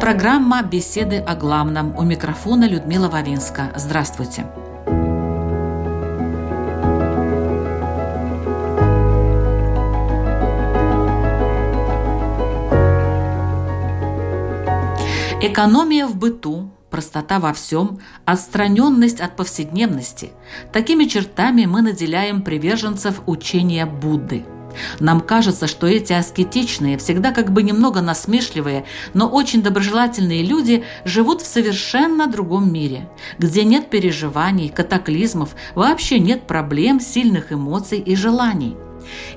Программа «Беседы о главном». У микрофона Людмила Вавинска. Здравствуйте. Экономия в быту, простота во всем, отстраненность от повседневности – такими чертами мы наделяем приверженцев учения Будды – нам кажется, что эти аскетичные, всегда как бы немного насмешливые, но очень доброжелательные люди живут в совершенно другом мире, где нет переживаний, катаклизмов, вообще нет проблем, сильных эмоций и желаний.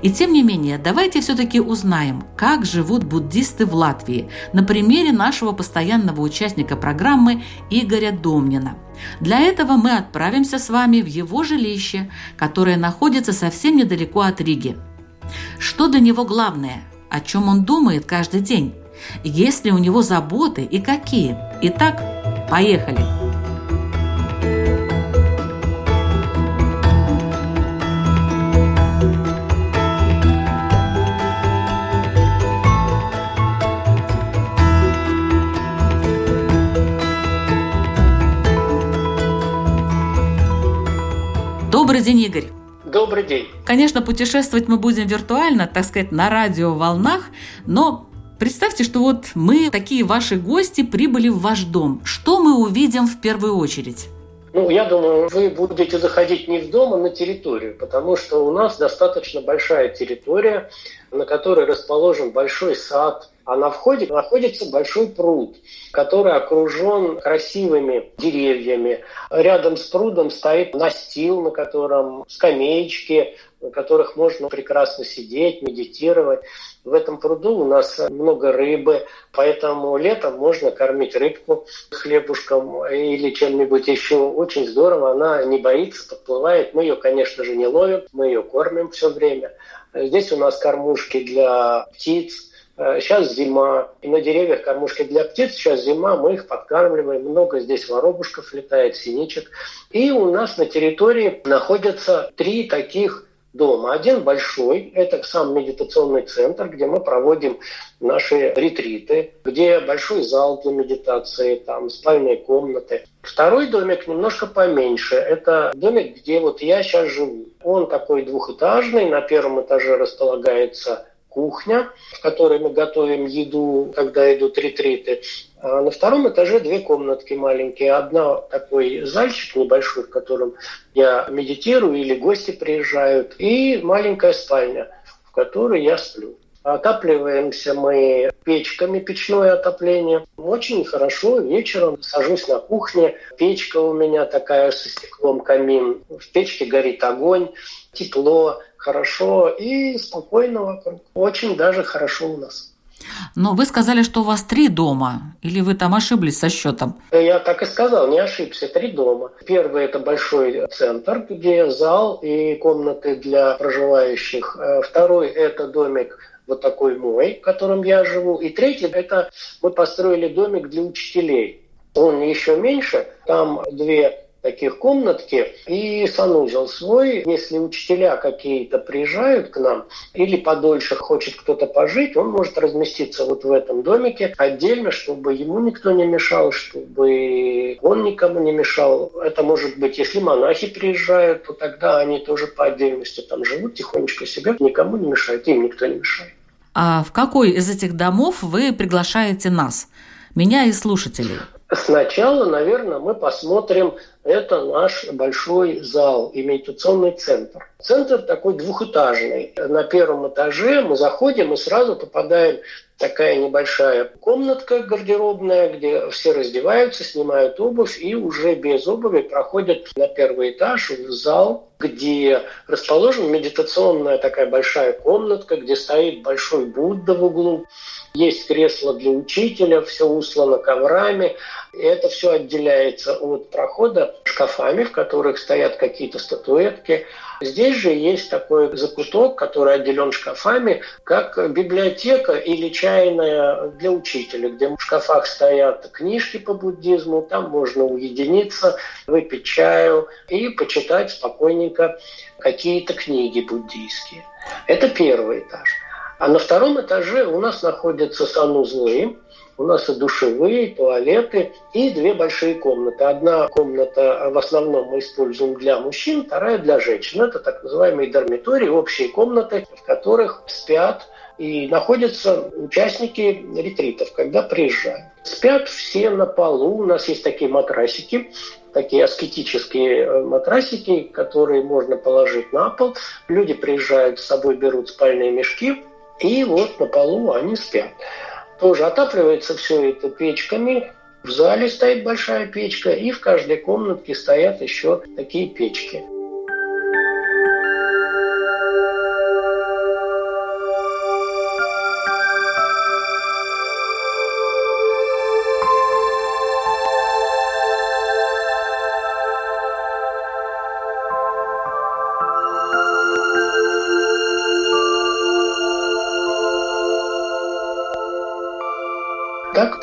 И тем не менее, давайте все-таки узнаем, как живут буддисты в Латвии на примере нашего постоянного участника программы Игоря Домнина. Для этого мы отправимся с вами в его жилище, которое находится совсем недалеко от Риги – что для него главное? О чем он думает каждый день? Есть ли у него заботы и какие? Итак, поехали! Добрый день, Игорь. Добрый день. Конечно, путешествовать мы будем виртуально, так сказать, на радиоволнах, но Представьте, что вот мы, такие ваши гости, прибыли в ваш дом. Что мы увидим в первую очередь? Ну, я думаю, вы будете заходить не в дом, а на территорию, потому что у нас достаточно большая территория, на которой расположен большой сад, а на входе находится большой пруд, который окружен красивыми деревьями. Рядом с прудом стоит настил, на котором скамеечки, на которых можно прекрасно сидеть, медитировать. В этом пруду у нас много рыбы, поэтому летом можно кормить рыбку хлебушком или чем-нибудь еще. Очень здорово, она не боится, подплывает. Мы ее, конечно же, не ловим, мы ее кормим все время. Здесь у нас кормушки для птиц, Сейчас э, зима, и на деревьях кормушки для птиц. Сейчас зима, мы их подкармливаем. Много здесь воробушков летает, синичек. И у нас на территории находятся три таких дома. Один большой, это сам медитационный центр, где мы проводим наши ретриты, где большой зал для медитации, там спальные комнаты. Второй домик немножко поменьше. Это домик, где вот я сейчас живу. Он такой двухэтажный. На первом этаже располагается кухня, в которой мы готовим еду, когда идут ретриты. А на втором этаже две комнатки маленькие. Одна такой зальчик небольшой, в котором я медитирую или гости приезжают, и маленькая спальня, в которой я сплю. Отапливаемся мы печками, печное отопление. Очень хорошо. Вечером сажусь на кухне. Печка у меня такая со стеклом, камин. В печке горит огонь, тепло хорошо и спокойно вокруг. Очень даже хорошо у нас. Но вы сказали, что у вас три дома, или вы там ошиблись со счетом? Я так и сказал, не ошибся, три дома. Первый – это большой центр, где зал и комнаты для проживающих. Э, второй – это домик вот такой мой, в котором я живу. И третий – это мы построили домик для учителей. Он еще меньше, там две таких комнатки и санузел свой. Если учителя какие-то приезжают к нам или подольше хочет кто-то пожить, он может разместиться вот в этом домике отдельно, чтобы ему никто не мешал, чтобы он никому не мешал. Это может быть, если монахи приезжают, то тогда они тоже по отдельности там живут тихонечко себе, никому не мешают, им никто не мешает. А в какой из этих домов вы приглашаете нас, меня и слушателей? Сначала, наверное, мы посмотрим, это наш большой зал, имитационный центр. Центр такой двухэтажный. На первом этаже мы заходим и сразу попадаем такая небольшая комнатка гардеробная, где все раздеваются, снимают обувь и уже без обуви проходят на первый этаж в зал, где расположена медитационная такая большая комнатка, где стоит большой Будда в углу. Есть кресло для учителя, все услано коврами. И это все отделяется от прохода шкафами, в которых стоят какие-то статуэтки. Здесь же есть такой закуток, который отделен шкафами, как библиотека или чайная для учителя, где в шкафах стоят книжки по буддизму, там можно уединиться, выпить чаю и почитать спокойненько какие-то книги буддийские. Это первый этаж. А на втором этаже у нас находятся санузлы, у нас и душевые, и туалеты, и две большие комнаты. Одна комната в основном мы используем для мужчин, вторая для женщин. Это так называемые дармитории, общие комнаты, в которых спят и находятся участники ретритов, когда приезжают. Спят все на полу. У нас есть такие матрасики, такие аскетические э, матрасики, которые можно положить на пол. Люди приезжают с собой, берут спальные мешки, и вот на полу они спят. Тоже отапливается все это печками. В зале стоит большая печка, и в каждой комнатке стоят еще такие печки.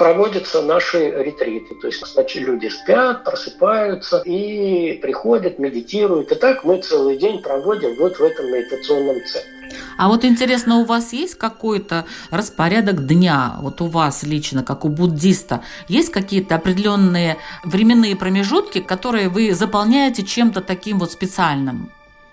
Проводятся наши ретриты. То есть, значит, люди спят, просыпаются и приходят, медитируют. И так мы целый день проводим вот в этом медитационном центре. А вот интересно, у вас есть какой-то распорядок дня, вот у вас лично, как у буддиста, есть какие-то определенные временные промежутки, которые вы заполняете чем-то таким вот специальным?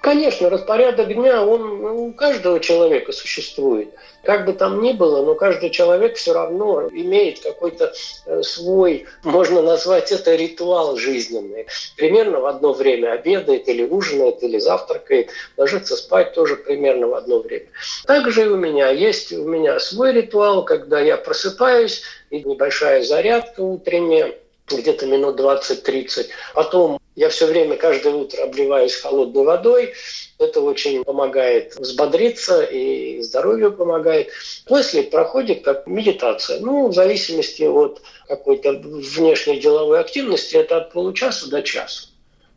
Конечно, распорядок дня, он у каждого человека существует. Как бы там ни было, но каждый человек все равно имеет какой-то э, свой, можно назвать это ритуал жизненный. Примерно в одно время обедает или ужинает, или завтракает, ложится спать тоже примерно в одно время. Также и у меня есть у меня свой ритуал, когда я просыпаюсь, и небольшая зарядка утренняя, где-то минут 20-30. Потом я все время, каждое утро обливаюсь холодной водой. Это очень помогает взбодриться и здоровью помогает. После проходит как медитация. Ну, в зависимости от какой-то внешней деловой активности, это от получаса до часа.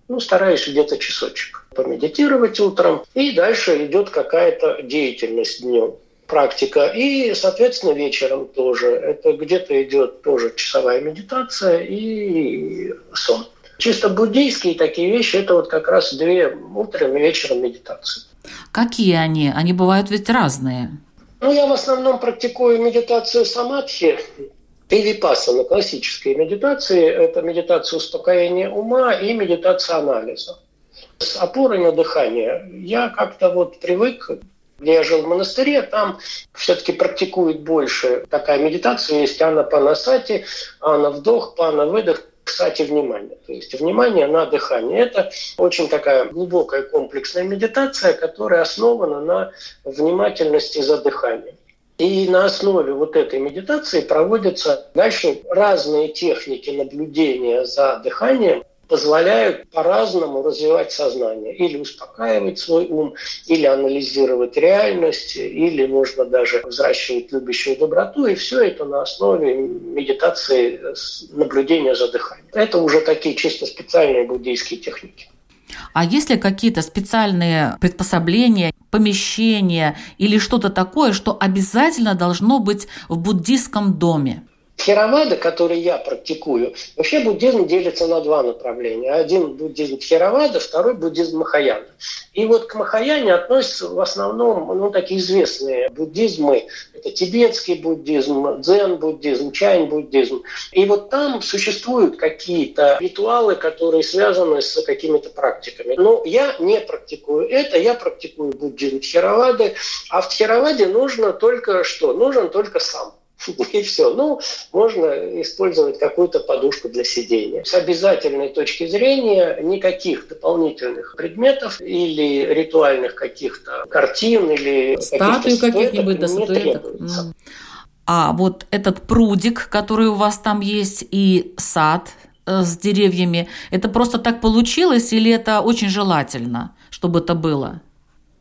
Ну, стараюсь где-то часочек помедитировать утром. И дальше идет какая-то деятельность днем практика. И, соответственно, вечером тоже. Это где-то идет тоже часовая медитация и сон. Чисто буддийские такие вещи – это вот как раз две утром и вечером медитации. Какие они? Они бывают ведь разные. Ну, я в основном практикую медитацию самадхи и випассана, классические медитации. Это медитация успокоения ума и медитация анализа. С опорой на дыхание. Я как-то вот привык где я жил в монастыре, там все-таки практикуют больше такая медитация, есть ана панасати, ана вдох, пана выдох, кстати, внимание. То есть внимание на дыхание. Это очень такая глубокая комплексная медитация, которая основана на внимательности за дыханием. И на основе вот этой медитации проводятся дальше разные техники наблюдения за дыханием, позволяют по-разному развивать сознание. Или успокаивать свой ум, или анализировать реальность, или можно даже взращивать любящую доброту. И все это на основе медитации наблюдения за дыханием. Это уже такие чисто специальные буддийские техники. А есть ли какие-то специальные приспособления, помещения или что-то такое, что обязательно должно быть в буддийском доме? Тхеравада, который я практикую, вообще буддизм делится на два направления. Один буддизм Тхеравада, второй буддизм Махаяна. И вот к Махаяне относятся в основном ну, такие известные буддизмы. Это тибетский буддизм, дзен-буддизм, чайн-буддизм. И вот там существуют какие-то ритуалы, которые связаны с какими-то практиками. Но я не практикую это, я практикую буддизм Тхеравады. А в Тхераваде нужно только что? Нужен только сам. И все. Ну, можно использовать какую-то подушку для сидения. С обязательной точки зрения никаких дополнительных предметов или ритуальных каких-то картин или статуй каких-нибудь до статуэток. А вот этот прудик, который у вас там есть, и сад э, с деревьями, это просто так получилось или это очень желательно, чтобы это было?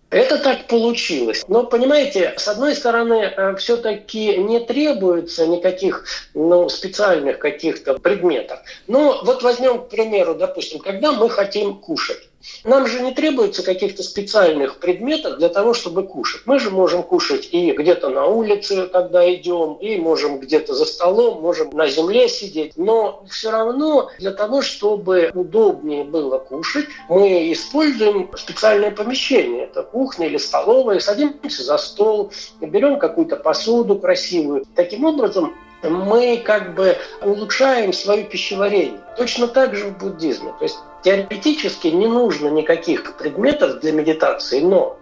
Это так получилось. Но, понимаете, с одной стороны, э, все-таки не требуется никаких ну, специальных каких-то предметов. Но вот возьмем, к примеру, допустим, когда мы хотим кушать. Нам же не требуется каких-то специальных предметов для того, чтобы кушать. Мы же можем кушать и где-то на улице, когда идем, и можем где-то за столом, можем на земле сидеть. Но все равно для того, чтобы удобнее было кушать, мы используем специальное помещение. Это кухня или столовая. Садимся за стол, берем какую-то посуду красивую. Таким образом, мы как бы улучшаем свое пищеварение. Точно так же в буддизме. То есть теоретически не нужно никаких предметов для медитации, но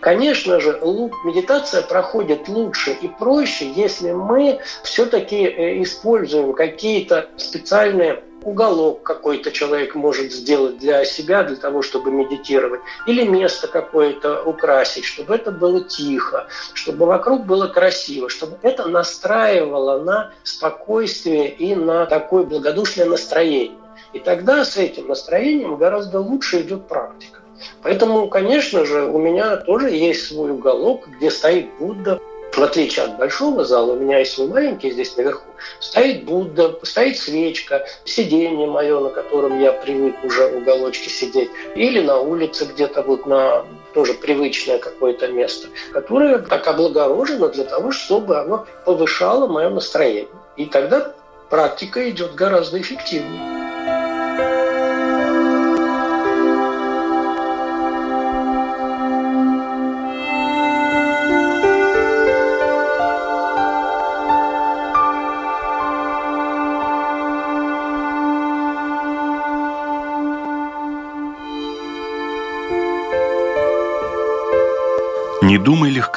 Конечно же, медитация проходит лучше и проще, если мы все-таки э, используем какие-то специальные уголок какой-то человек может сделать для себя, для того, чтобы медитировать, или место какое-то украсить, чтобы это было тихо, чтобы вокруг было красиво, чтобы это настраивало на спокойствие и на такое благодушное настроение. И тогда с этим настроением гораздо лучше идет практика. Поэтому, конечно же, у меня тоже есть свой уголок, где стоит Будда, в отличие от большого зала, у меня есть свой маленький здесь наверху, стоит Будда, стоит свечка, сиденье мое, на котором я привык уже уголочке сидеть, или на улице где-то вот на тоже привычное какое-то место, которое так облагорожено для того, чтобы оно повышало мое настроение. И тогда практика идет гораздо эффективнее.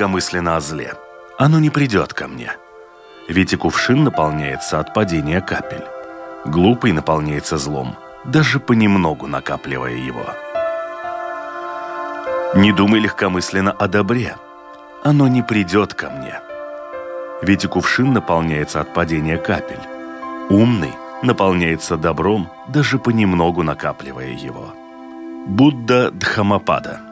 Легкомысленно о зле. Оно не придет ко мне. Ведь и кувшин наполняется от падения капель. Глупый наполняется злом, даже понемногу накапливая его. Не думай легкомысленно о добре. Оно не придет ко мне. Ведь и кувшин наполняется от падения капель. Умный наполняется добром, даже понемногу накапливая его. Будда Дхамапада –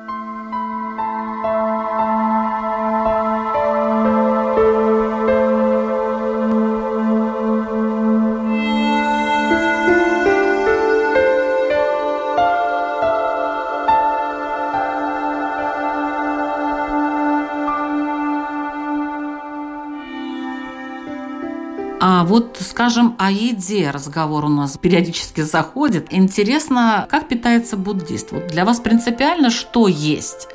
скажем, о еде разговор у нас периодически заходит. Интересно, как питается буддист? Вот для вас принципиально, что есть?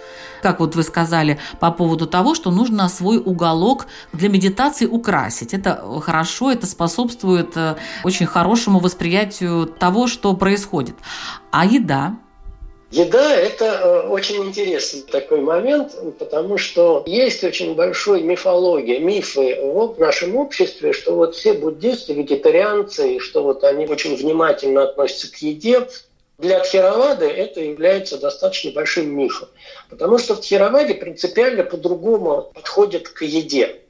Как вот вы сказали по поводу того, что нужно свой уголок для медитации украсить. Это хорошо, это способствует э, очень хорошему восприятию того, что происходит. А еда? Еда – это э, очень интересный такой момент, потому что есть очень большой мифология, мифы в нашем обществе, что вот все буддисты, вегетарианцы, и что вот они очень внимательно относятся к еде. Для Тхеравады это является достаточно большим мифом, потому что в Тхераваде принципиально по-другому подходят к еде.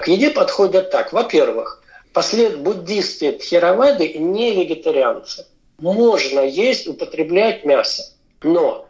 К еде подходят так. Во-первых, послед буддисты Тхеравады не вегетарианцы. Можно есть, употреблять мясо. Но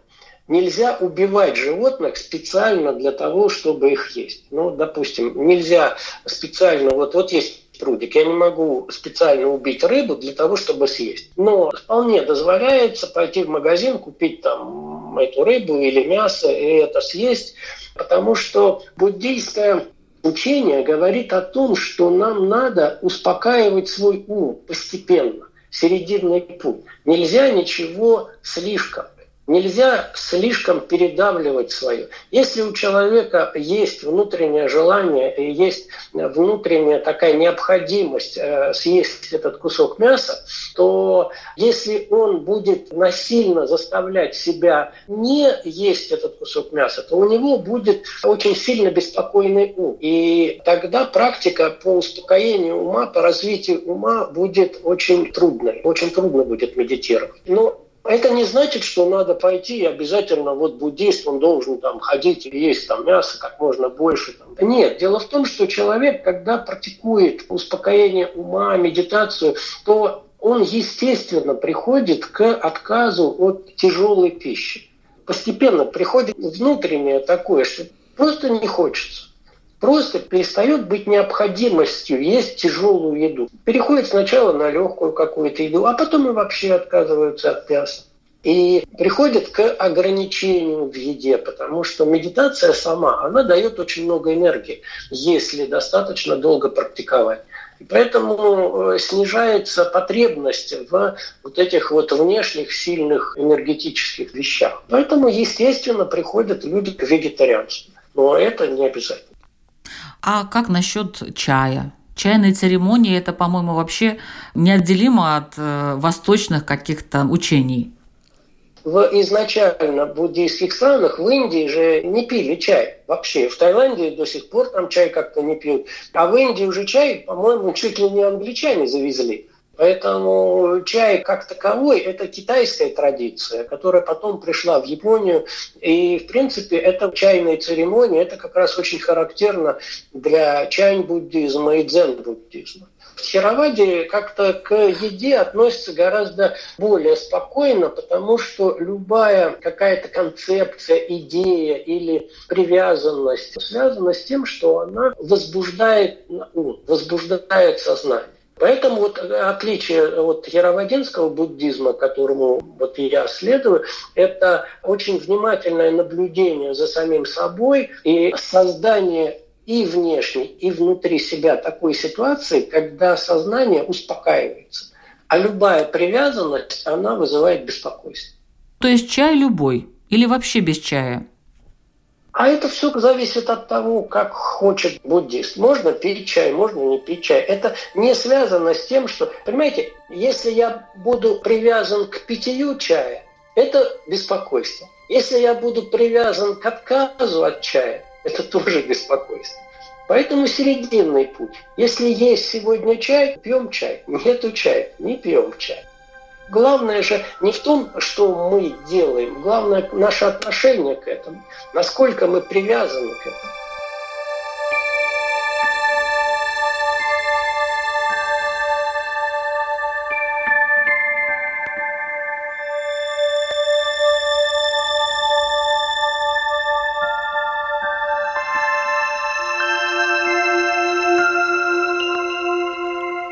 нельзя убивать животных специально для того, чтобы их есть. Ну, допустим, нельзя специально, вот, вот есть прудик, я не могу специально убить рыбу для того, чтобы съесть. Но вполне дозволяется пойти в магазин, купить там эту рыбу или мясо и это съесть, потому что буддийское учение говорит о том, что нам надо успокаивать свой ум постепенно, серединный путь. Нельзя ничего слишком. Нельзя слишком передавливать свое. Если у человека есть внутреннее желание есть внутренняя такая необходимость э, съесть этот кусок мяса, то если он будет насильно заставлять себя не есть этот кусок мяса, то у него будет очень сильно беспокойный ум. И тогда практика по успокоению ума, по развитию ума будет очень трудной. Очень трудно будет медитировать. Но Это не значит, что надо пойти и обязательно вот буддист, он должен там ходить и есть там мясо как можно больше. Там. Нет, дело в том, что человек, когда практикует успокоение ума, медитацию, то он, естественно, приходит к отказу от тяжелой пищи. Постепенно приходит внутреннее такое, что просто не хочется просто перестает быть необходимостью есть тяжелую еду. Переходит сначала на легкую какую-то еду, а потом и вообще отказываются от мяса. И приходит к ограничению в еде, потому что медитация сама, она дает очень много энергии, если достаточно долго практиковать. И поэтому э, снижается потребность в вот этих вот внешних сильных энергетических вещах. Поэтому, естественно, приходят люди к вегетарианству. Но это не обязательно. А как насчет чая? Чайные церемонии – это, по-моему, вообще неотделимо от э, восточных каких-то учений. В изначально буддийских странах в Индии же не пили чай вообще. В Таиланде до сих пор там чай как-то не пьют. А в Индии уже чай, по-моему, чуть ли не англичане завезли. Поэтому чай как таковой – это китайская традиция, которая потом пришла в Японию. И, в принципе, это чайные церемонии, это как раз очень характерно для чайн-буддизма и дзен-буддизма. В Хироваде как-то к еде относятся гораздо более спокойно, потому что любая какая-то концепция, идея или привязанность связана с тем, что она возбуждает ум, возбуждает сознание. Поэтому вот отличие от яроводинского буддизма, которому вот я следую, это очень внимательное наблюдение за самим собой и создание и внешней, и внутри себя такой ситуации, когда сознание успокаивается. А любая привязанность, она вызывает беспокойство. То есть чай любой или вообще без чая? А это все зависит от того, как хочет буддист. Можно пить чай, можно не пить чай. Это не связано с тем, что, понимаете, если я буду привязан к питью чая, это беспокойство. Если я буду привязан к отказу от чая, это тоже беспокойство. Поэтому серединный путь. Если есть сегодня чай, пьем чай. Нету чая, не пьем чай. Главное же не в том, что мы делаем, главное наше отношение к этому, насколько мы привязаны к этому.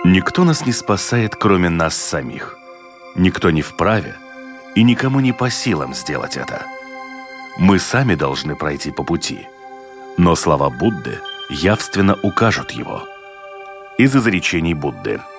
Никто нас не спасает, кроме нас самих – Никто не вправе и никому не по силам сделать это. Мы сами должны пройти по пути, но слова Будды явственно укажут его. Из изречений Будды –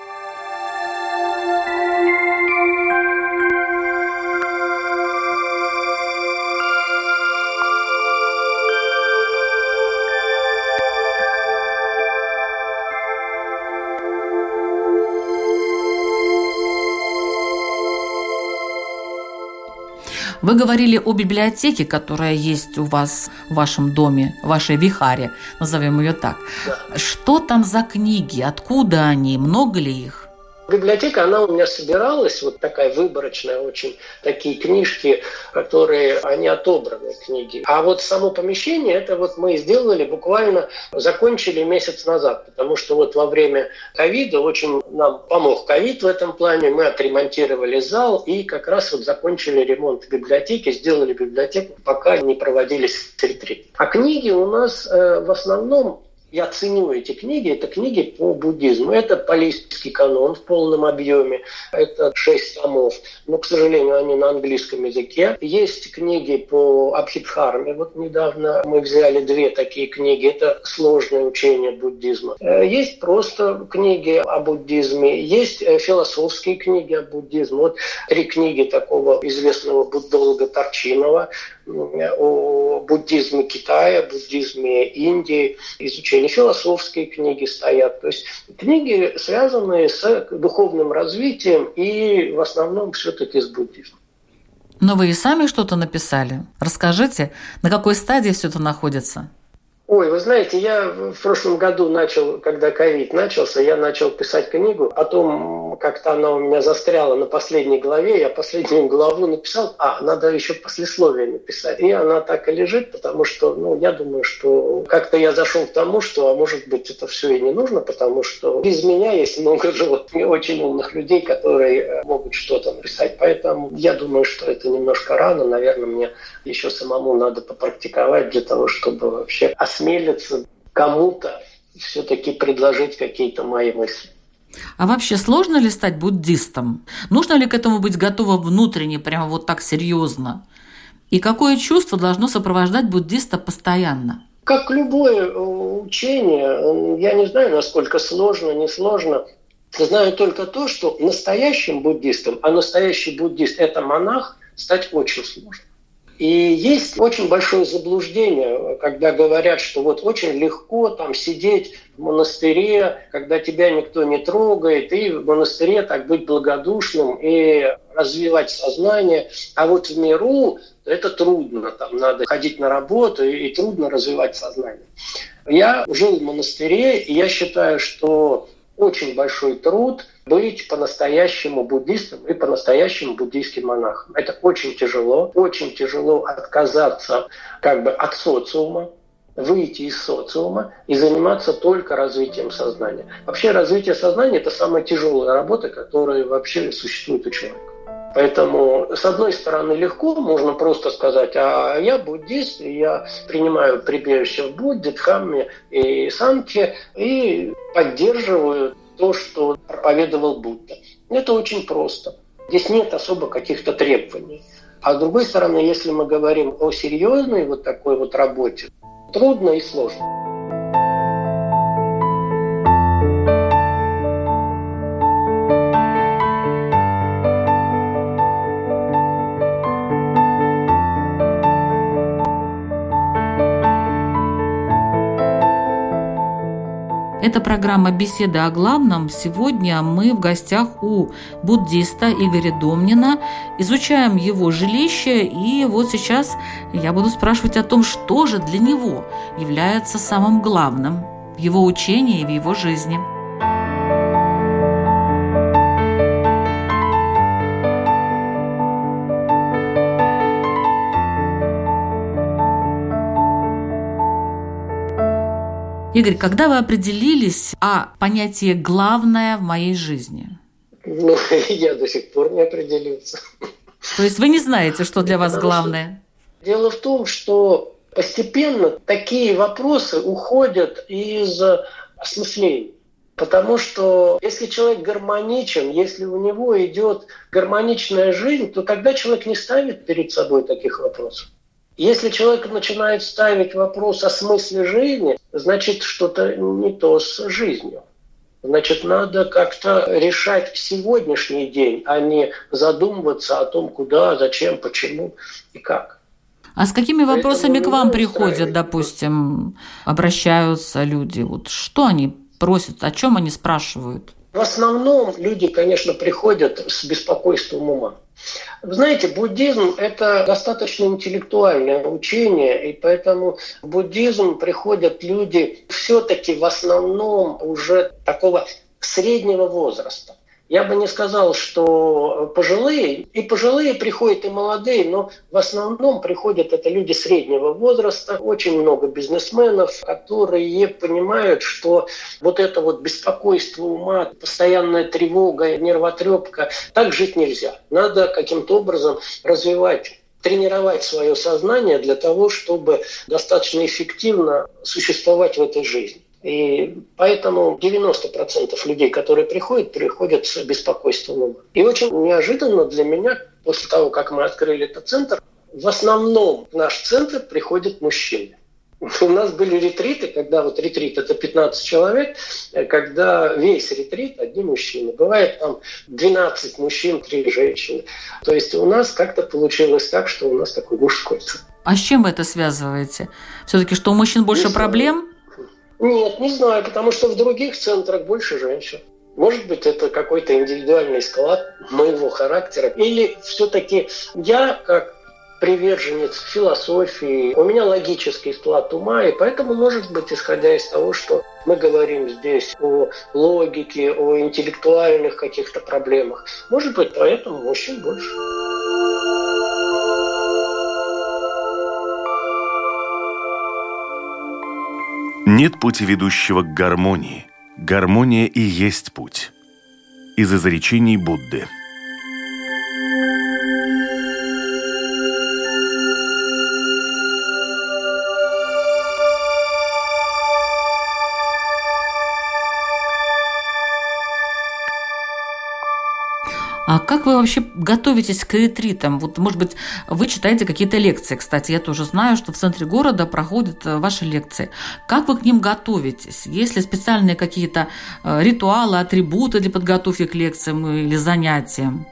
Вы говорили о библиотеке, которая есть у вас в вашем доме, в вашей вихаре, назовем ее так. Да. Что там за книги? Откуда они? Много ли их? Библиотека, она у меня собиралась, вот такая выборочная очень, такие книжки, которые, они отобранные книги. А вот само помещение, это вот мы сделали буквально, закончили месяц назад, потому что вот во время ковида очень нам помог ковид в этом плане, мы отремонтировали зал и как раз вот закончили ремонт библиотеки, сделали библиотеку, пока не проводились ретриты. А книги у нас э, в основном я ценю эти книги, это книги по буддизму. Это палийский канон в полном объеме, это шесть томов, но, к сожалению, они на английском языке. Есть книги по Абхидхарме, вот недавно мы взяли две такие книги, это сложное учение буддизма. Э, есть просто книги о буддизме, есть э, философские книги о буддизме. Вот три книги такого известного буддолога Торчинова, о буддизме Китая, буддизме Индии, изучение философские книги стоят. То есть книги, связанные с духовным развитием и в основном все-таки с буддизмом. Но вы и сами что-то написали. Расскажите, на какой стадии все это находится? Ой, вы знаете, я в прошлом году начал, когда ковид начался, я начал писать книгу. Потом как-то она у меня застряла на последней главе. Я последнюю главу написал, а надо еще послесловие написать. И она так и лежит, потому что, ну, я думаю, что как-то я зашел к тому, что, а может быть, это все и не нужно, потому что без меня есть много живот, очень умных людей, которые э, могут что-то написать. Поэтому я думаю, что это немножко рано. Наверное, мне еще самому надо попрактиковать для того, чтобы вообще осмелиться кому-то все-таки предложить какие-то мои мысли. А вообще сложно ли стать буддистом? Нужно ли к этому быть готовым внутренне, прямо вот так серьезно? И какое чувство должно сопровождать буддиста постоянно? Как любое э, учение, я не знаю, насколько сложно, не сложно. Знаю только то, что настоящим буддистом, а настоящий буддист – это монах, стать очень сложно. И есть очень большое заблуждение, когда говорят, что вот очень легко там сидеть в монастыре, когда тебя никто не трогает, и в монастыре так быть благодушным и развивать сознание. А вот в миру это трудно, там надо ходить на работу и, трудно развивать сознание. Я жил в монастыре, и я считаю, что очень большой труд быть по-настоящему буддистом и по-настоящему буддийским монахом. Это очень тяжело. Очень тяжело отказаться как бы от социума, выйти из социума и заниматься только развитием сознания. Вообще развитие сознания – это самая тяжелая работа, которая вообще существует у человека. Поэтому, с одной стороны, легко, можно просто сказать, а я буддист, и я принимаю прибежище в Будде, Дхамме и Санке, и поддерживаю то, что проповедовал Будда. Это очень просто. Здесь нет особо каких-то требований. А с другой стороны, если мы говорим о серьезной вот такой вот работе, трудно и сложно. Это программа «Беседа о главном». Сегодня мы в гостях у буддиста Игоря Домнина, изучаем его жилище, и вот сейчас я буду спрашивать о том, что же для него является самым главным в его учении и в его жизни. Игорь, когда вы определились о понятии «главное в моей жизни»? Ну, я до сих пор не определился. То есть вы не знаете, что для вас главное? Дело в том, что постепенно такие вопросы уходят из осмысления. Потому что если человек гармоничен, если у него идет гармоничная жизнь, то тогда человек не ставит перед собой таких вопросов. Если человек начинает ставить вопрос о смысле жизни, значит что-то не то с жизнью. Значит, надо как-то решать сегодняшний день, а не задумываться о том, куда, зачем, почему и как. А с какими вопросами к вам приходят, допустим, обращаются люди? Вот что они просят, о чем они спрашивают? В основном люди, конечно, приходят с беспокойством ума. Вы знаете, буддизм – это достаточно интеллектуальное учение, и поэтому в буддизм приходят люди все-таки в основном уже такого среднего возраста. Я бы не сказал, что пожилые, и пожилые приходят, и молодые, но в основном приходят это люди среднего возраста, очень много бизнесменов, которые понимают, что вот это вот беспокойство ума, постоянная тревога, нервотрепка, так жить нельзя. Надо каким-то образом развивать тренировать свое сознание для того, чтобы достаточно эффективно существовать в этой жизни. И поэтому 90% людей, которые приходят, приходят с беспокойством И очень неожиданно для меня, после того, как мы открыли этот центр, в основном в наш центр приходят мужчины. У нас были ретриты, когда вот ретрит это 15 человек, когда весь ретрит одни мужчины. Бывает там 12 мужчин, 3 женщины. То есть у нас как-то получилось так, что у нас такой мужской центр. А с чем вы это связываете? Все-таки, что у мужчин больше проблем? Нет, не знаю, потому что в других центрах больше женщин. Может быть, это какой-то индивидуальный склад моего характера. Или все-таки я, как приверженец философии, у меня логический склад ума, и поэтому, может быть, исходя из того, что мы говорим здесь о логике, о интеллектуальных каких-то проблемах, может быть, поэтому мужчин больше. Нет пути ведущего к гармонии. Гармония и есть путь. Из изречений Будды – А как вы вообще готовитесь к ретритам? Вот, может быть, вы читаете какие-то лекции. Кстати, я тоже знаю, что в центре города проходят э, ваши лекции. Как вы к ним готовитесь? Есть ли специальные какие-то э, ритуалы, атрибуты для подготовки к лекциям или занятиям?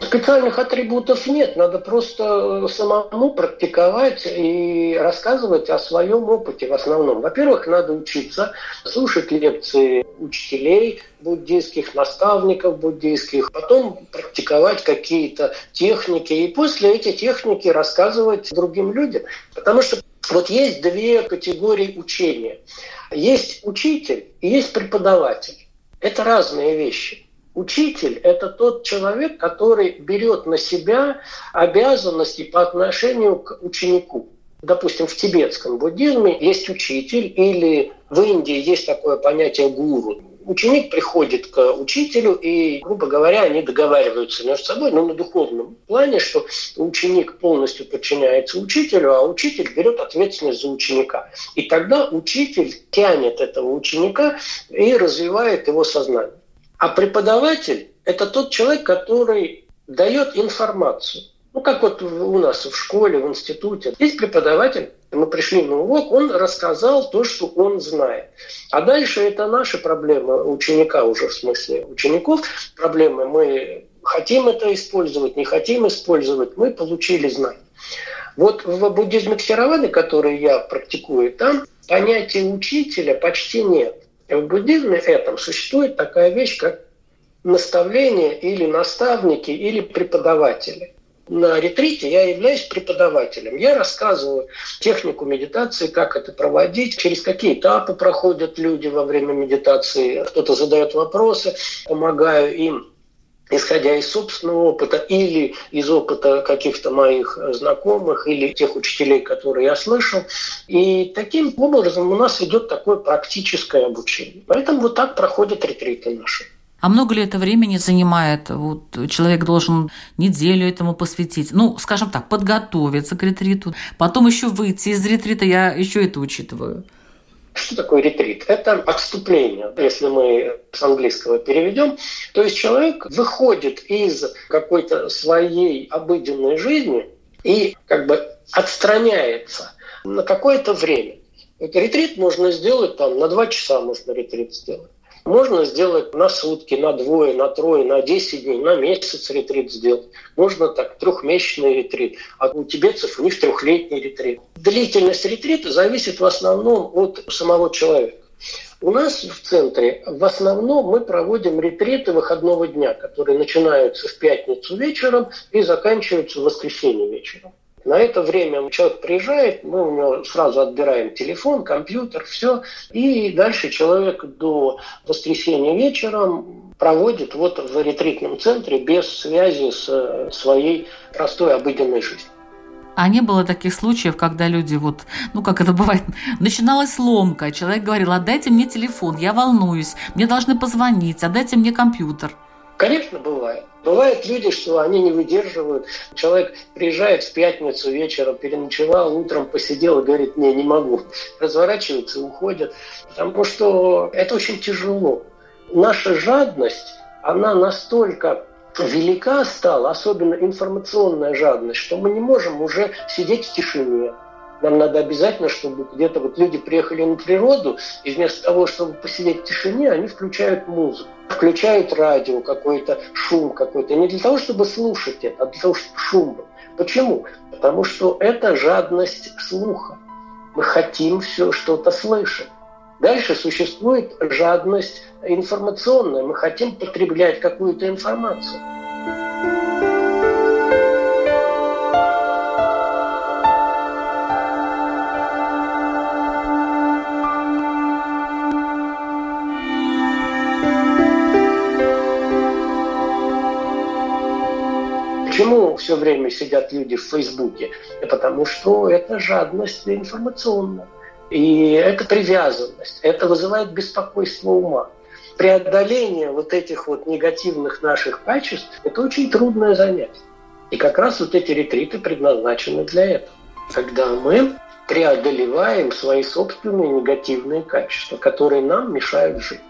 Специальных атрибутов нет, надо просто э, самому практиковать и рассказывать о своем опыте в основном. Во-первых, надо учиться, слушать лекции учителей буддийских, наставников буддийских, потом практиковать какие-то техники и после эти техники рассказывать другим людям. Потому что вот есть две категории учения. Есть учитель и есть преподаватель. Это разные вещи. Учитель – это тот человек, который берет на себя обязанности по отношению к ученику. Допустим, в тибетском буддизме есть учитель, или в Индии есть такое понятие гуру. Ученик приходит к учителю, и, грубо говоря, они договариваются между собой, но на духовном плане, что ученик полностью подчиняется учителю, а учитель берет ответственность за ученика. И тогда учитель тянет этого ученика и развивает его сознание. А преподаватель – это тот человек, который дает информацию. Ну, как вот у нас в школе, в институте. Есть преподаватель, мы пришли на урок, он рассказал то, что он знает. А дальше это наши проблемы, ученика уже в смысле учеников, проблемы. Мы хотим это использовать, не хотим использовать, мы получили знания. Вот в буддизме Ксеравады, который я практикую, там понятия учителя почти нет. В буддизме этом существует такая вещь, как наставление или наставники, или преподаватели. На ретрите я являюсь преподавателем. Я рассказываю технику медитации, как это проводить, через какие этапы проходят люди во время медитации. Кто-то задает вопросы, помогаю им исходя из собственного опыта или из опыта каких-то моих знакомых или тех учителей, которые я слышал. И таким образом у нас идет такое практическое обучение. Поэтому вот так проходят ретриты наши. А много ли это времени занимает? Вот человек должен неделю этому посвятить. Ну, скажем так, подготовиться к ретриту, потом еще выйти из ретрита, я еще это учитываю. Что такое ретрит? Это отступление, если мы с английского переведем. То есть человек выходит из какой-то своей обыденной жизни и как бы отстраняется на какое-то время. Ретрит можно сделать там на два часа можно ретрит сделать. Можно сделать на сутки, на двое, на трое, на 10 дней, на месяц ретрит сделать. Можно так, трехмесячный ретрит. А у тибетцев у них трехлетний ретрит. Длительность ретрита зависит в основном от самого человека. У нас в центре в основном мы проводим ретриты выходного дня, которые начинаются в пятницу вечером и заканчиваются в воскресенье вечером. На это время человек приезжает, мы у него сразу отбираем телефон, компьютер, все. И дальше человек до воскресенья вечером проводит вот в ретритном центре без связи с своей простой обыденной жизнью. А не было таких случаев, когда люди вот, ну как это бывает, начиналась ломка, человек говорил, отдайте мне телефон, я волнуюсь, мне должны позвонить, отдайте мне компьютер. Конечно, бывает. Бывают люди, что они не выдерживают. Человек приезжает в пятницу вечером, переночевал, утром посидел и говорит, не, не могу. Разворачивается и уходят. Потому что это очень тяжело. Наша жадность, она настолько велика стала, особенно информационная жадность, что мы не можем уже сидеть в тишине. Нам надо обязательно, чтобы где-то вот люди приехали на природу, и вместо того, чтобы посидеть в тишине, они включают музыку включают радио, какой-то шум какой-то. Не для того, чтобы слушать это, а для того, чтобы шум был. Почему? Потому что это жадность слуха. Мы хотим все что-то слышать. Дальше существует жадность информационная. Мы хотим потреблять какую-то информацию. Время сидят люди в Фейсбуке? Потому что это жадность информационная. И это привязанность. Это вызывает беспокойство ума. Преодоление вот этих вот негативных наших качеств – это очень трудное занятие. И как раз вот эти ретриты предназначены для этого. Когда мы преодолеваем свои собственные негативные качества, которые нам мешают жить.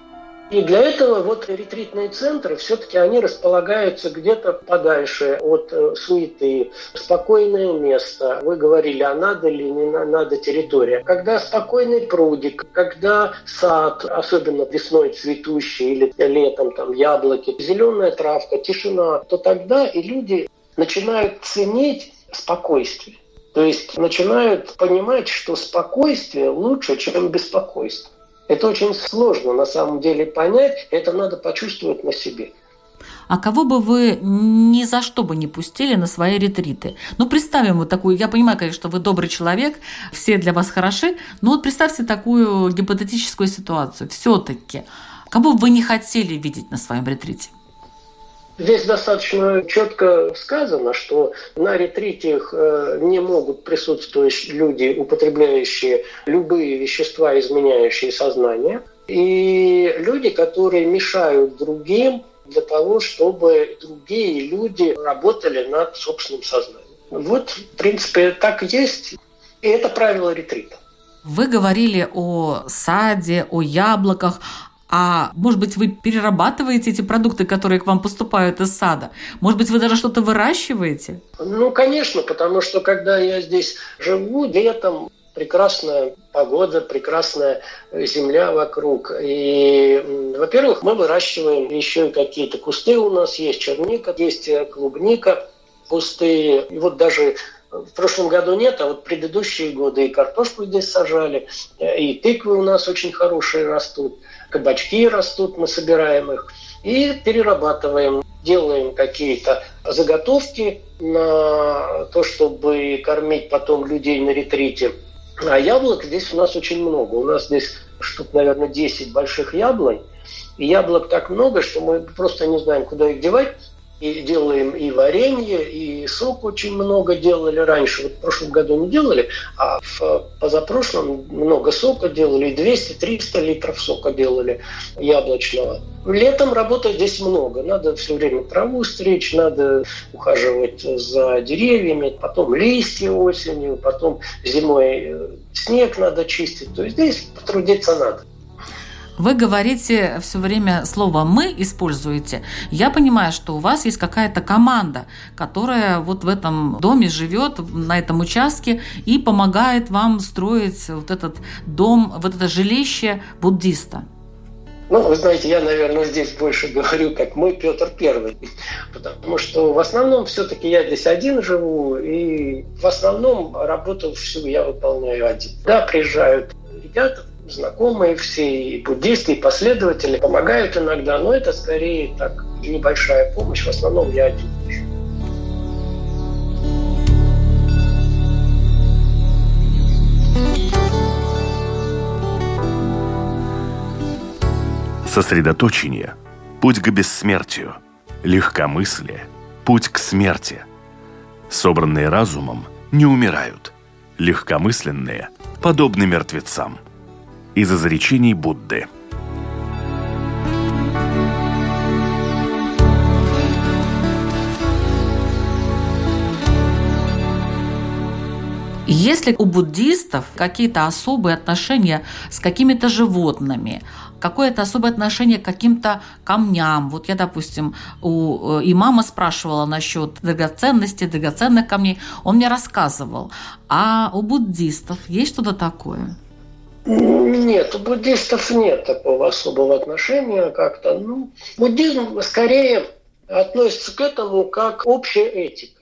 И для этого вот ретритные центры все-таки они располагаются где-то подальше от э, суеты. Спокойное место. Вы говорили, а надо ли не надо территория. Когда спокойный прудик, когда сад, особенно весной цветущий или летом там яблоки, зеленая травка, тишина, то тогда и люди начинают ценить спокойствие. То есть начинают понимать, что спокойствие лучше, чем беспокойство. Это очень сложно на самом деле понять, это надо почувствовать на себе. А кого бы вы ни за что бы не пустили на свои ретриты? Ну, представим вот такую, я понимаю, конечно, что вы добрый человек, все для вас хороши, но вот представьте такую гипотетическую ситуацию. Все-таки, кого бы вы не хотели видеть на своем ретрите? Здесь достаточно четко сказано, что на ретритах э, не могут присутствовать люди, употребляющие любые вещества, изменяющие сознание, и люди, которые мешают другим для того, чтобы другие люди работали над собственным сознанием. Вот, в принципе, так и есть. И это правило ретрита. Вы говорили о саде, о яблоках, а может быть, вы перерабатываете эти продукты, которые к вам поступают из сада? Может быть, вы даже что-то выращиваете? Ну, конечно, потому что когда я здесь живу, летом прекрасная погода, прекрасная земля вокруг. И, во-первых, мы выращиваем еще какие-то кусты у нас есть, черника, есть клубника, кусты. И вот даже в прошлом году нет, а вот предыдущие годы и картошку здесь сажали, и тыквы у нас очень хорошие растут кабачки растут, мы собираем их и перерабатываем, делаем какие-то заготовки на то, чтобы кормить потом людей на ретрите. А яблок здесь у нас очень много. У нас здесь штук, наверное, 10 больших яблонь. И яблок так много, что мы просто не знаем, куда их девать и делаем и варенье, и сок очень много делали раньше. Вот в прошлом году не делали, а в позапрошлом много сока делали, 200-300 литров сока делали яблочного. Летом работы здесь много. Надо все время траву стричь, надо ухаживать за деревьями, потом листья осенью, потом зимой э, снег надо чистить. То есть здесь потрудиться надо. Вы говорите все время слово «мы» используете. Я понимаю, что у вас есть какая-то команда, которая вот в этом доме живет, на этом участке, и помогает вам строить вот этот дом, вот это жилище буддиста. Ну, вы знаете, я, наверное, здесь больше говорю, как мы, Петр Первый. Потому что в основном все-таки я здесь один живу, и в основном работу всю я выполняю один. Да, приезжают ребята, знакомые все, и буддисты, и последователи помогают иногда, но это скорее так небольшая помощь. В основном я один. Сосредоточение – путь к бессмертию, легкомыслие – путь к смерти. Собранные разумом не умирают, легкомысленные подобны мертвецам – из изречений Будды. Есть ли у буддистов какие-то особые отношения с какими-то животными, какое-то особое отношение к каким-то камням. Вот я, допустим, у э, имама спрашивала насчет драгоценности, драгоценных камней. Он мне рассказывал. А у буддистов есть что-то такое? Нет, у буддистов нет такого особого отношения как-то. Ну, буддизм скорее относится к этому как общая этика.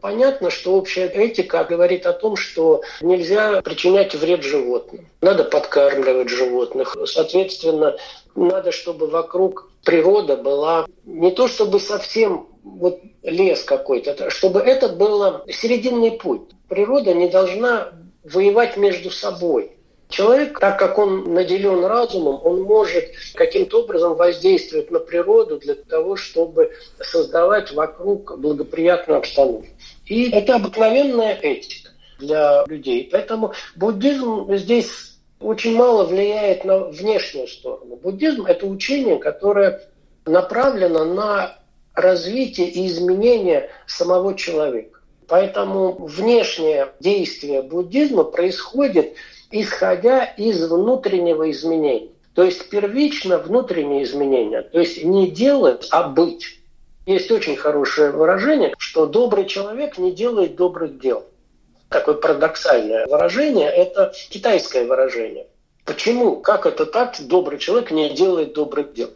Понятно, что общая этика говорит о том, что нельзя причинять вред животным. Надо подкармливать животных. Соответственно, надо, чтобы вокруг природа была не то чтобы совсем вот лес какой-то, а чтобы это было серединный путь. Природа не должна воевать между собой Человек, так как он наделен разумом, он может каким-то образом воздействовать на природу для того, чтобы создавать вокруг благоприятную обстановку. И это обыкновенная этика для людей. Поэтому буддизм здесь очень мало влияет на внешнюю сторону. Буддизм – это учение, которое направлено на развитие и изменение самого человека. Поэтому внешнее действие буддизма происходит исходя из внутреннего изменения. То есть первично внутреннее изменение. То есть не делать, а быть. Есть очень хорошее выражение, что добрый человек не делает добрых дел. Такое парадоксальное выражение – это китайское выражение. Почему? Как это так? Добрый человек не делает добрых дел.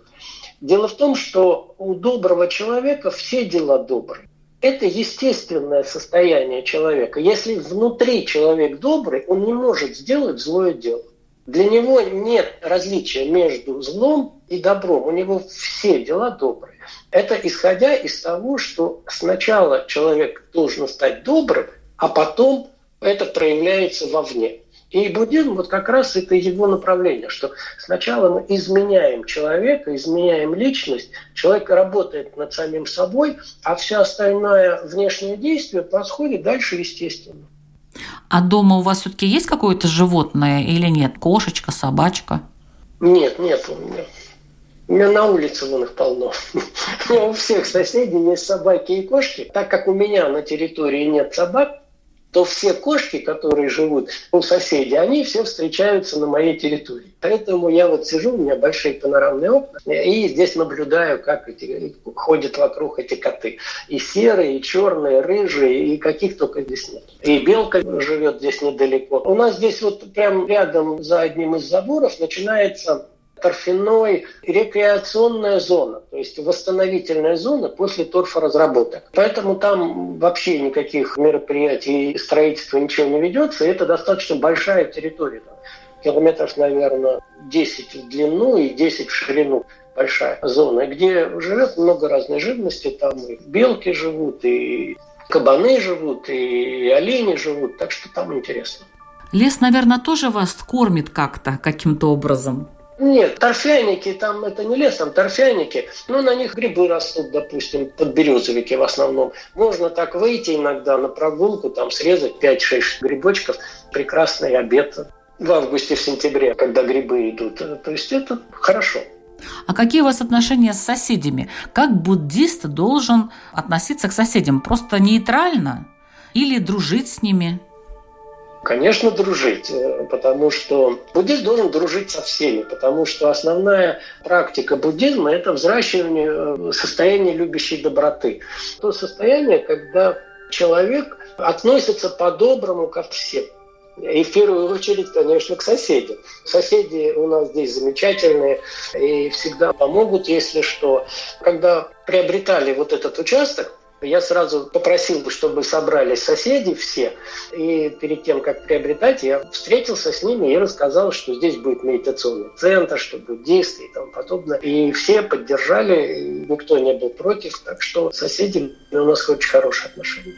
Дело в том, что у доброго человека все дела добрые. Это естественное состояние человека. Если внутри человек добрый, он не может сделать злое дело. Для него нет различия между злом и добром. У него все дела добрые. Это исходя из того, что сначала человек должен стать добрым, а потом это проявляется вовне. И буддизм вот как раз это его направление, что сначала мы изменяем человека, изменяем личность, человек работает над самим собой, а все остальное внешнее действие происходит дальше естественно. А дома у вас все-таки есть какое-то животное или нет? Кошечка, собачка? Нет, нет у меня. У меня на улице вон их полно. У всех соседей есть собаки и кошки. Так как у меня на территории нет собак, то все кошки, которые живут у соседей, они все встречаются на моей территории. Поэтому я вот сижу, у меня большие панорамные окна, и здесь наблюдаю, как эти, ходят вокруг эти коты. И серые, и черные, и рыжие, и каких только здесь нет. И белка живет здесь недалеко. У нас здесь вот прям рядом за одним из заборов начинается торфяной рекреационная зона, то есть восстановительная зона после торфоразработок. Поэтому там вообще никаких мероприятий строительства ничего не ведется. Это достаточно большая территория. Там, километров, наверное, 10 в длину и 10 в ширину большая зона, где живет много разной живности. Там и белки живут, и кабаны живут, и олени живут. Так что там интересно. Лес, наверное, тоже вас кормит как-то, каким-то образом. Нет, торфяники, там это не лес, там торфяники. Ну, на них грибы растут, допустим, подберезовики в основном. Можно так выйти иногда на прогулку, там срезать 5-6 грибочков. Прекрасный обед в августе, в сентябре, когда грибы идут. То есть это хорошо. А какие у вас отношения с соседями? Как буддист должен относиться к соседям? Просто нейтрально? Или дружить с ними? Конечно, дружить, э, потому что буддизм должен дружить со всеми, потому что основная практика буддизма – это взращивание э, состояния любящей доброты. То состояние, когда человек относится по-доброму ко всем. И в первую очередь, конечно, к соседям. Соседи у нас здесь замечательные и всегда помогут, если что. Когда приобретали вот этот участок, я сразу попросил бы, чтобы собрались соседи все. И перед тем, как приобретать, я встретился с ними и рассказал, что здесь будет медитационный центр, что буддисты и тому подобное. И все поддержали, никто не был против. Так что соседи у нас очень хорошие отношения.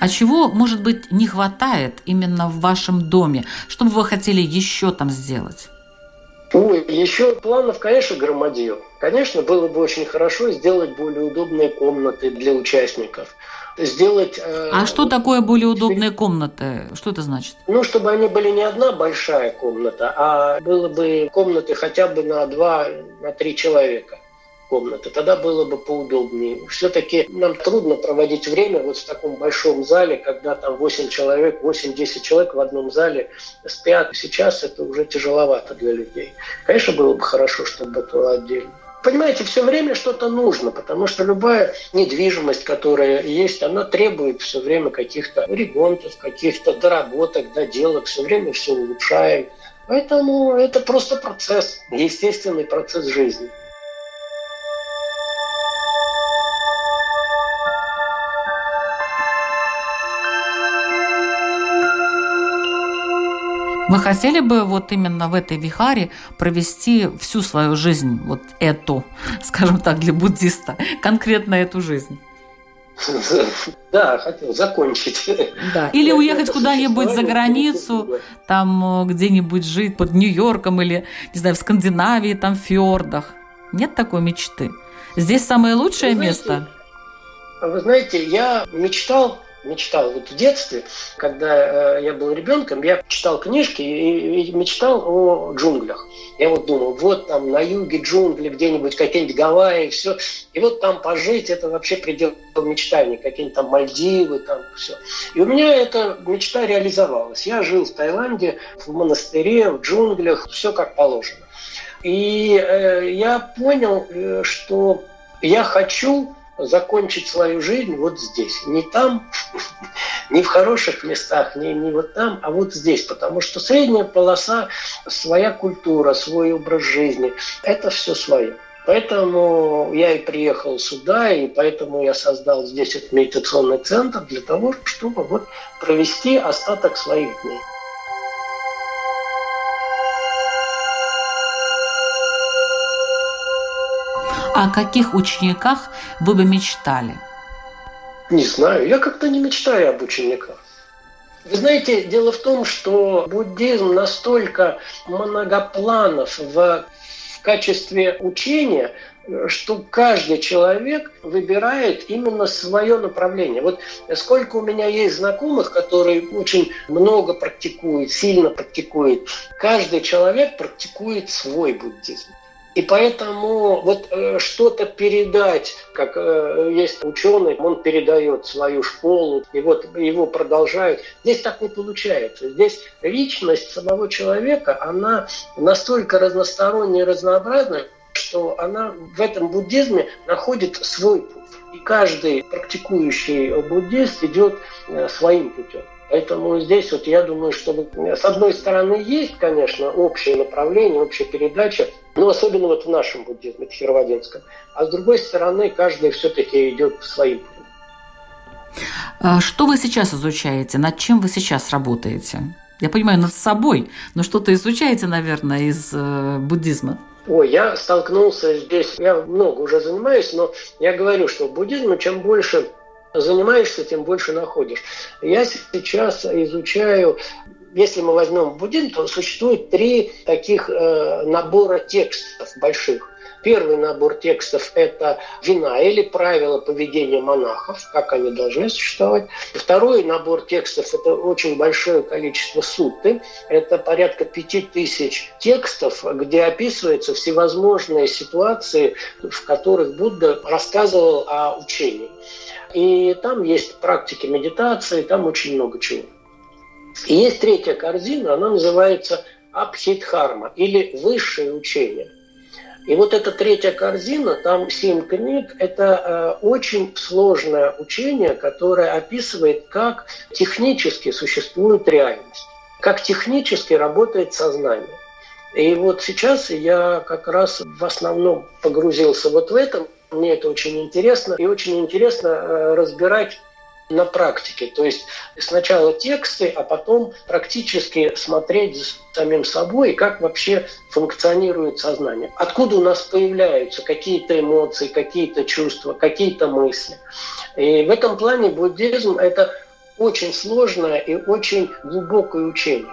А чего, может быть, не хватает именно в вашем доме? Что бы вы хотели еще там сделать? Ой, еще планов, конечно, громадил. Конечно, было бы очень хорошо сделать более удобные комнаты для участников. Сделать... Э, а что такое более удобные комнаты? Что это значит? Ну, чтобы они были не одна большая комната, а было бы комнаты хотя бы на два, на три человека комнаты, тогда было бы поудобнее. Все-таки нам трудно проводить время вот в таком большом зале, когда там 8 человек, 8-10 человек в одном зале спят. Сейчас это уже тяжеловато для людей. Конечно, было бы хорошо, чтобы это было отдельно. Понимаете, все время что-то нужно, потому что любая недвижимость, которая есть, она требует все время каких-то ремонтов, каких-то доработок, доделок, все время все улучшаем. Поэтому это просто процесс, естественный процесс жизни. Вы хотели бы вот именно в этой вихаре провести всю свою жизнь, вот эту, скажем так, для буддиста, конкретно эту жизнь? Да, хотел закончить. Да. Или уехать куда-нибудь за границу, там э, где-нибудь жить под Нью-Йорком или, не знаю, в Скандинавии, там в фьордах. Нет такой мечты. Здесь самое лучшее вы место. Знаете, вы знаете, я мечтал мечтал вот в детстве, когда э, я был ребенком, я читал книжки и, мечтал о джунглях. Я вот думал, вот там на юге джунгли, где-нибудь какие-нибудь Гавайи, все. И вот там пожить, это вообще предел мечтаний, какие-нибудь там Мальдивы, там все. И у меня эта мечта реализовалась. Я жил в Таиланде, в монастыре, в джунглях, все как положено. И э, я понял, э, что я хочу закончить свою жизнь вот здесь. Не там, не в хороших местах, не, не вот там, а вот здесь. Потому что средняя полоса, своя культура, свой образ жизни, это все свое. Поэтому я и приехал сюда, и поэтому я создал здесь этот медитационный центр для того, чтобы вот провести остаток своих дней. О каких учениках вы бы мечтали? Не знаю, я как-то не мечтаю об учениках. Вы знаете, дело в том, что буддизм настолько многопланов в, качестве учения, что каждый человек выбирает именно свое направление. Вот сколько у меня есть знакомых, которые очень много практикуют, сильно практикуют. Каждый человек практикует свой буддизм. И поэтому вот э, что-то передать, как э, есть ученый, он передает свою школу, и вот его продолжают. Здесь так не получается. Здесь личность самого человека, она настолько разносторонняя и разнообразная, что она в этом буддизме находит свой путь. И каждый практикующий буддист идет э, своим путем. Поэтому здесь вот я думаю, что с одной стороны есть, конечно, общее направление, общая передача, но особенно вот в нашем буддизме, Тхировадинском. А с другой стороны, каждый все-таки идет своим путем. А что вы сейчас изучаете? Над чем вы сейчас работаете? Я понимаю, над собой, но что-то изучаете, наверное, из э, буддизма. Ой, я столкнулся здесь, я много уже занимаюсь, но я говорю, что в буддизме чем больше занимаешься, тем больше находишь. Я сейчас изучаю если мы возьмем буддизм, то существует три таких э, набора текстов больших. Первый набор текстов – это вина или правила поведения монахов, как они должны существовать. Второй набор текстов – это очень большое количество сутты. Это порядка пяти тысяч текстов, где описываются всевозможные ситуации, в которых Будда рассказывал о учении. И там есть практики медитации, там очень много чего. И есть третья корзина, она называется Абхидхарма или высшее учение. И вот эта третья корзина, там семь книг, это э, очень сложное учение, которое описывает, как технически существует реальность, как технически работает сознание. И вот сейчас я как раз в основном погрузился вот в этом. Мне это очень интересно. И очень интересно э, разбирать на практике. То есть сначала тексты, а потом практически смотреть за самим собой, как вообще функционирует сознание. Откуда у нас появляются какие-то эмоции, какие-то чувства, какие-то мысли. И в этом плане буддизм – это очень сложное и очень глубокое учение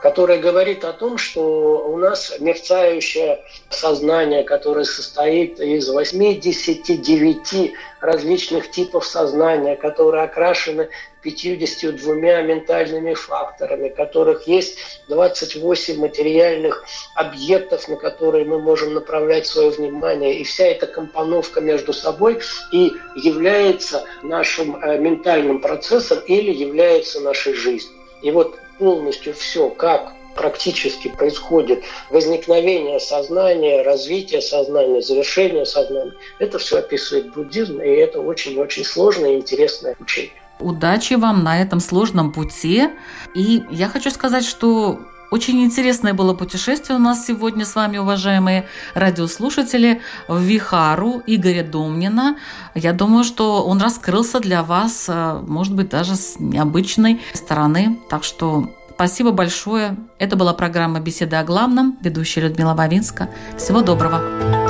которая говорит о том, что у нас мерцающее сознание, которое состоит из 89 различных типов сознания, которые окрашены 52 ментальными факторами, которых есть 28 материальных объектов, на которые мы можем направлять свое внимание. И вся эта компоновка между собой и является нашим э, ментальным процессом или является нашей жизнью. И вот полностью все, как практически происходит возникновение сознания, развитие сознания, завершение сознания. Это все описывает буддизм, и это очень-очень сложное и интересное учение. Удачи вам на этом сложном пути. И я хочу сказать, что очень интересное было путешествие у нас сегодня с вами, уважаемые радиослушатели, в Вихару Игоря Домнина. Я думаю, что он раскрылся для вас, э, может быть, даже с необычной стороны. Так что спасибо большое. Это была программа «Беседа о главном». Ведущая Людмила Бавинска. Всего доброго.